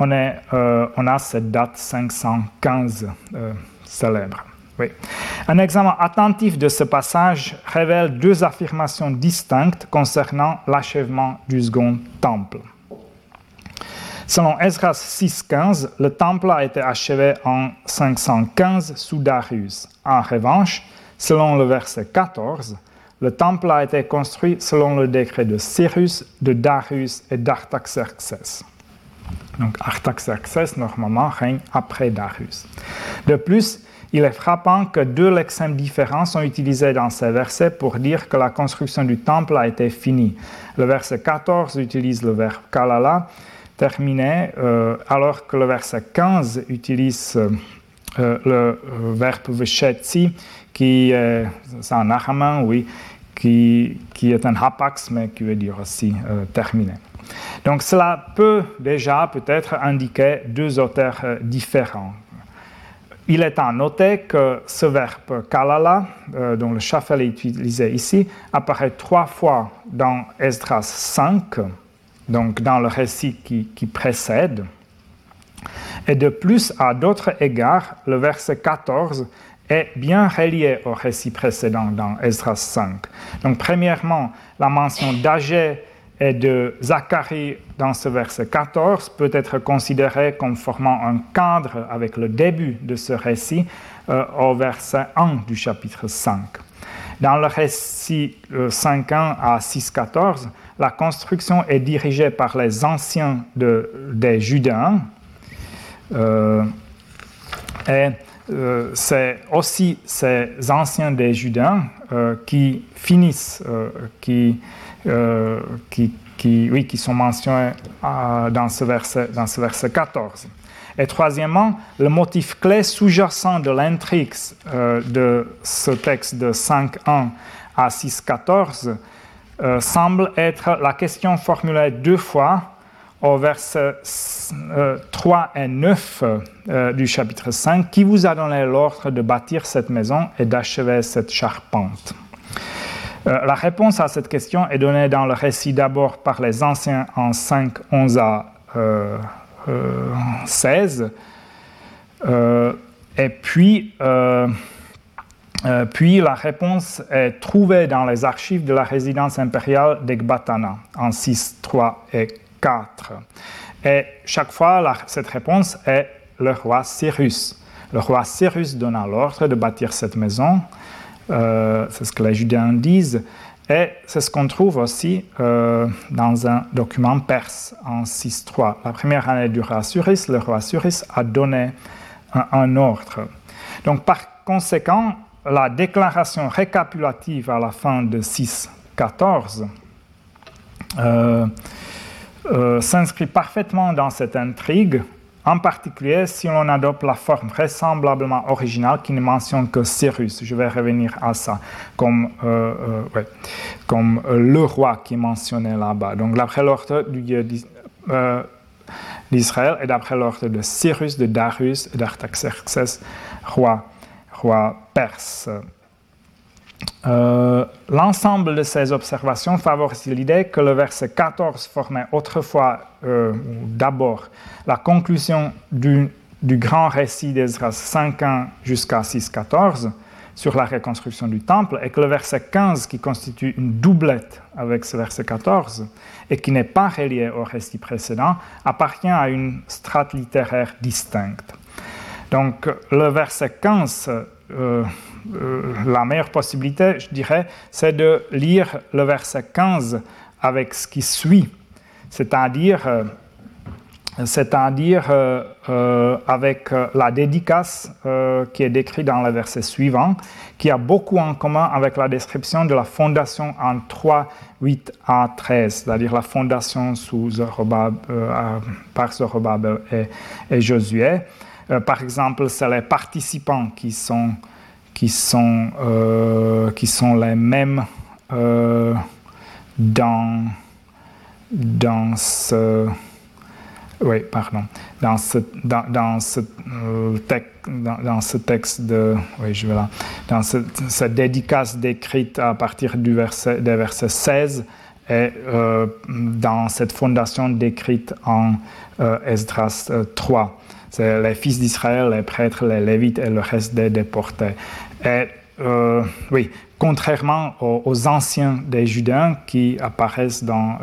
on, on a cette date 515 célèbre. Un examen attentif de ce passage révèle deux affirmations distinctes concernant l'achèvement du second temple. Selon Esdras 6.15, le temple a été achevé en 515 sous Darius. En revanche, selon le verset 14, le temple a été construit selon le décret de Cyrus, de Darius et d'Artaxerxès. Donc Artaxerxès, normalement, règne après Darius. De plus, il est frappant que deux lexèmes différents sont utilisés dans ces versets pour dire que la construction du temple a été finie. Le verset 14 utilise le verbe kalala, terminé, euh, alors que le verset 15 utilise euh, euh, le verbe veshetsi, qui est un araméen, oui, qui, qui, est un hapax, mais qui veut dire aussi terminé. Donc cela peut déjà peut-être indiquer deux auteurs différents. Il est à noter que ce verbe kalala, dont le chafel est utilisé ici, apparaît trois fois dans Esdras 5, donc dans le récit qui, précède. Et de plus, à d'autres égards, le verset 14 est bien relié au récit précédent dans Esdras 5. Donc, premièrement, la mention d'Agé et de Zacharie dans ce verset 14 peut être considérée comme formant un cadre avec le début de ce récit euh, au verset 1 du chapitre 5. Dans le récit 5.1 euh, à 6.14, la construction est dirigée par les anciens des Judéens. Euh, et euh, c'est aussi ces anciens des Judéens qui finissent, qui, qui, oui, qui sont mentionnés dans, ce verset, dans ce verset 14. Et troisièmement, le motif clé sous-jacent de l'intrigue de ce texte de 5.1 à 6.14 euh, semble être la question formulée deux fois au verset 3 euh, et 9 euh, du chapitre 5, qui vous a donné l'ordre de bâtir cette maison et d'achever cette charpente? La réponse à cette question est donnée dans le récit d'abord par les anciens en 5, 11 à 16, et puis euh, puis la réponse est trouvée dans les archives de la résidence impériale d'Ekbatana en 6, 3 et 4. Et chaque fois, cette réponse est le roi Cyrus. Le roi Cyrus donna l'ordre de bâtir cette maison, euh, c'est ce que les Judéens disent, et c'est ce qu'on trouve aussi euh, dans un document perse en 6.3. La première année du roi Cyrus, le roi Cyrus a donné un, un ordre. Donc par conséquent, la déclaration récapitulative à la fin de 6.14 euh, euh, s'inscrit parfaitement dans cette intrigue, en particulier si l'on adopte la forme vraisemblablement originale qui ne mentionne que Cyrus. Je vais revenir à ça comme, euh, comme le roi qui est mentionné là-bas. Donc d'après l'ordre d'Israël et d'après l'ordre de Cyrus, de Darius et d'Artaxerxès, roi roi perse. Euh, l'ensemble de ces observations favorise l'idée que le verset 14 formait autrefois, euh, d'abord, la conclusion du, grand récit d'Ezra 5.1 jusqu'à 6.14 sur la reconstruction du temple, et que le verset 15, qui constitue une doublette avec ce verset 14, et qui n'est pas relié au récit précédent, appartient à une strate littéraire distincte. Donc le verset 15, euh, euh, la meilleure possibilité, je dirais, c'est de lire le verset 15 avec ce qui suit, c'est-à-dire euh, c'est-à-dire avec la dédicace qui est décrite dans le verset suivant, qui a beaucoup en commun avec la description de la fondation en 3, 8 à 13, c'est-à-dire la fondation sous par Zorobabel et, et Josué. Euh, par exemple, c'est les participants qui sont, qui sont, euh, qui sont les mêmes euh, dans, dans ce... Oui, pardon. Dans ce, dans, dans ce, texte, dans, ce texte de... Oui, je vais là. Dans cette dédicace décrite à partir du verset, des versets 16 et dans cette fondation décrite en Esdras 3. C'est les fils d'Israël, les prêtres, les lévites et le reste des déportés. Et euh, oui, contrairement aux, anciens des Judéens qui apparaissent dans,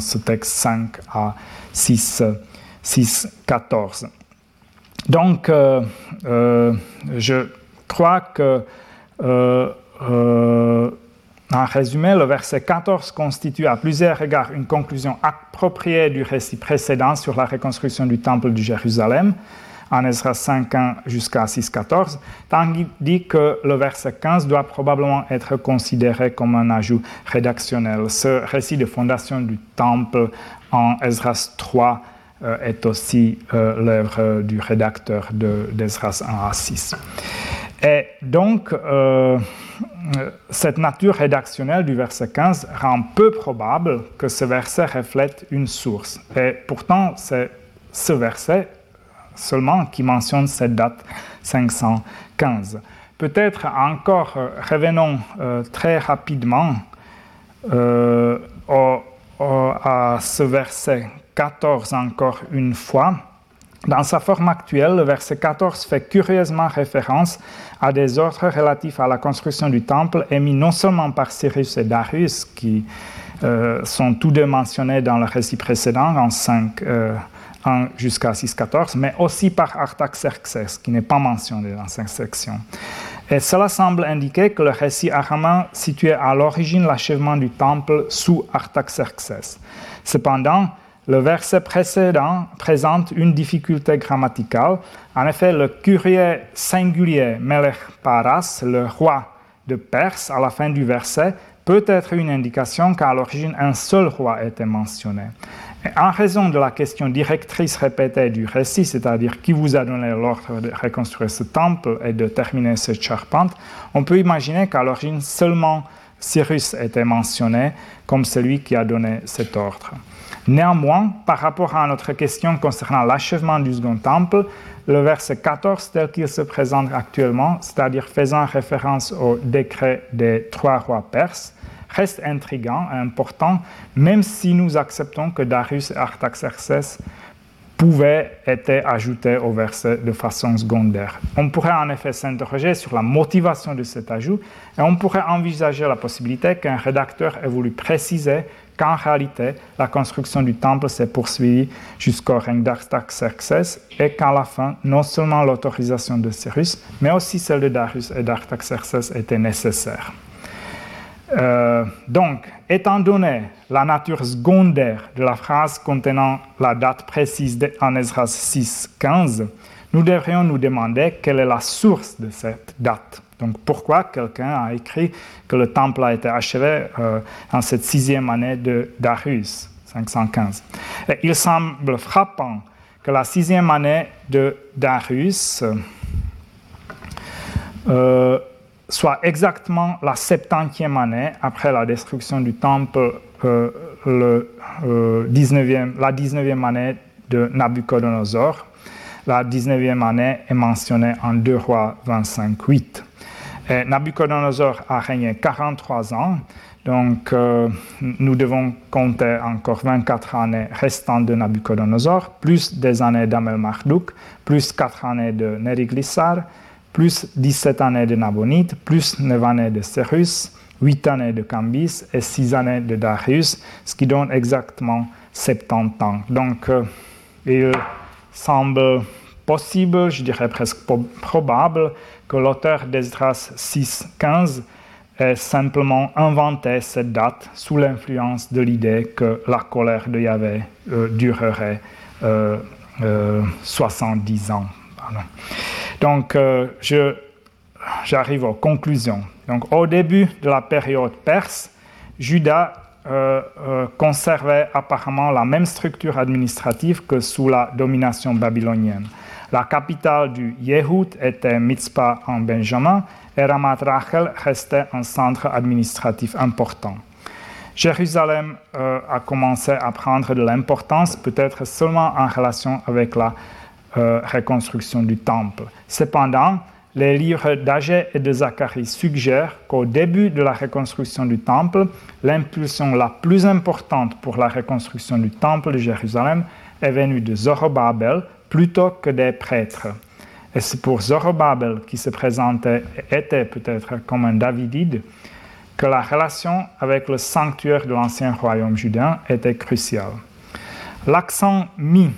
ce texte 5 à 6, 6 14. Donc, euh, euh, je crois que en résumé, le verset 14 constitue à plusieurs égards une conclusion appropriée du récit précédent sur la reconstruction du temple de Jérusalem, en Ezra 5.1 jusqu'à 6.14, tandis que le verset 15 doit probablement être considéré comme un ajout rédactionnel. Ce récit de fondation du temple en Ezra 3 euh, est aussi euh, l'œuvre du rédacteur d'Ezra 1 à 6. Et donc, euh, cette nature rédactionnelle du verset 15 rend peu probable que ce verset reflète une source. Et pourtant, c'est ce verset seulement qui mentionne cette date 515. Peut-être encore, euh, revenons euh, très rapidement euh, à ce verset 14 encore une fois. Dans sa forme actuelle, le verset 14 fait curieusement référence à des ordres relatifs à la construction du temple émis non seulement par Cyrus et Darius, qui sont tous deux mentionnés dans le récit précédent en 5, jusqu'à 6.14, mais aussi par Artaxerxès, qui n'est pas mentionné dans cette section. Et cela semble indiquer que le récit araméen situait à l'origine l'achèvement du temple sous Artaxerxès. Cependant, le verset précédent présente une difficulté grammaticale. En effet, le courrier singulier Melech Paras, le roi de Perse, à la fin du verset, peut être une indication qu'à l'origine un seul roi était mentionné. En raison de la question directrice répétée du récit, c'est-à-dire qui vous a donné l'ordre de reconstruire ce temple et de terminer cette charpente, on peut imaginer qu'à l'origine seulement Cyrus était mentionné comme celui qui a donné cet ordre. Néanmoins, par rapport à notre question concernant l'achèvement du second temple, le verset 14 tel qu'il se présente actuellement, c'est-à-dire faisant référence au décret des trois rois perses, reste intrigant et important, même si nous acceptons que Darius et Artaxerxès pouvaient être ajoutés au verset de façon secondaire. On pourrait en effet s'interroger sur la motivation de cet ajout et on pourrait envisager la possibilité qu'un rédacteur ait voulu préciser qu'en réalité, la construction du temple s'est poursuivie jusqu'au règne d'Artaxerxès et qu'à la fin, non seulement l'autorisation de Cyrus, mais aussi celle de Darius et d'Artaxerxès était nécessaire. Euh, donc, étant donné la nature secondaire de la phrase contenant la date précise en Ezra 6.15, nous devrions nous demander quelle est la source de cette date. Donc, pourquoi quelqu'un a écrit que le temple a été achevé euh, en cette sixième année de Darius, 515 Il semble frappant que la sixième année de Darius euh, soit exactement la septantième année après la destruction du temple, euh, le, 19e, euh, la 19e année de Nabucodonosor. La 19e année est mentionnée en 2 rois 25-8. Nabucodonosor a régné 43 ans, donc euh, nous devons compter encore 24 années restantes de Nabucodonosor, plus des années d'Amel Marduk, plus 4 années de Neriglissar, plus 17 années de Nabonide, plus 9 années de Cyrus, 8 années de Cambis et 6 années de Darius, ce qui donne exactement 70 ans. Donc, euh, il semble possible, je dirais presque probable, que l'auteur d'Esdras 6.15 ait simplement inventé cette date sous l'influence de l'idée que la colère de Yahvé euh, durerait 70 euh, Donc, euh, j'arrive aux conclusions. Donc, au début de la période perse, Juda euh, euh, conservait apparemment la même structure administrative que sous la domination babylonienne. La capitale du Yehud était Mitzpah en Benjamin et Ramat Rachel restait un centre administratif important. Jérusalem a commencé à prendre de l'importance, peut-être seulement en relation avec la euh, reconstruction du temple. Cependant, les livres d'Agé et de Zacharie suggèrent qu'au début de la reconstruction du temple, l'impulsion la plus importante pour la reconstruction du temple de Jérusalem est venue de Zorobabel plutôt que des prêtres. Et c'est pour Zorobabel, qui se présentait était peut-être comme un Davidide, que la relation avec le sanctuaire de l'ancien royaume judéen était cruciale. L'accent mis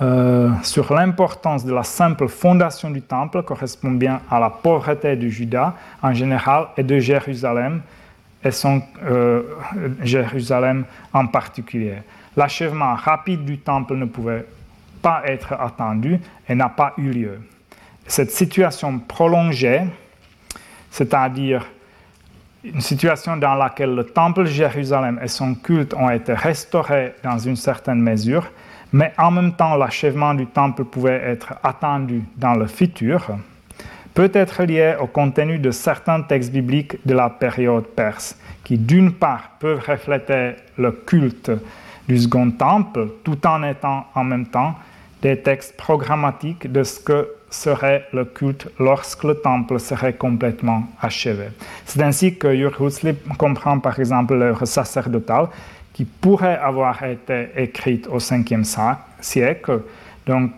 euh, sur l'importance de la simple fondation du temple correspond bien à la pauvreté de Juda en général et de Jérusalem et son, euh, Jérusalem en particulier. L'achèvement rapide du temple ne pouvait pas être attendu et n'a pas eu lieu. Cette situation prolongée, c'est-à-dire une situation dans laquelle le temple Jérusalem et son culte ont été restaurés dans une certaine mesure, mais en même temps l'achèvement du temple pouvait être attendu dans le futur, peut être lié au contenu de certains textes bibliques de la période perse, qui d'une part peuvent refléter le culte du second temple, tout en étant en même temps des textes programmatiques de ce que serait le culte lorsque le temple serait complètement achevé. C'est ainsi que Jürgen comprend par exemple l'œuvre sacerdotale qui pourrait avoir été écrite au 5e siècle, donc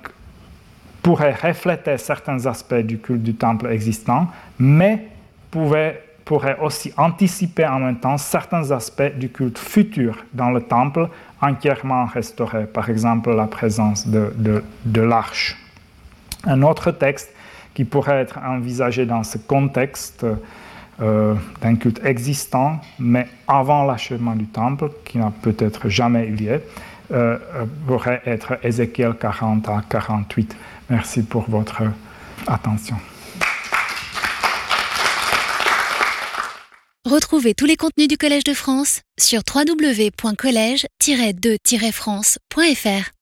pourrait refléter certains aspects du culte du temple existant, mais pourrait aussi anticiper en même temps certains aspects du culte futur dans le temple entièrement restauré, par exemple la présence de l'arche. Un autre texte qui pourrait être envisagé dans ce contexte euh, d'un culte existant, mais avant l'achèvement du temple, qui n'a peut-être jamais eu lieu, euh, pourrait être Ézéchiel 40 à 48. Merci pour votre attention. Retrouvez tous les contenus du Collège de France sur www.colège-2-france.fr.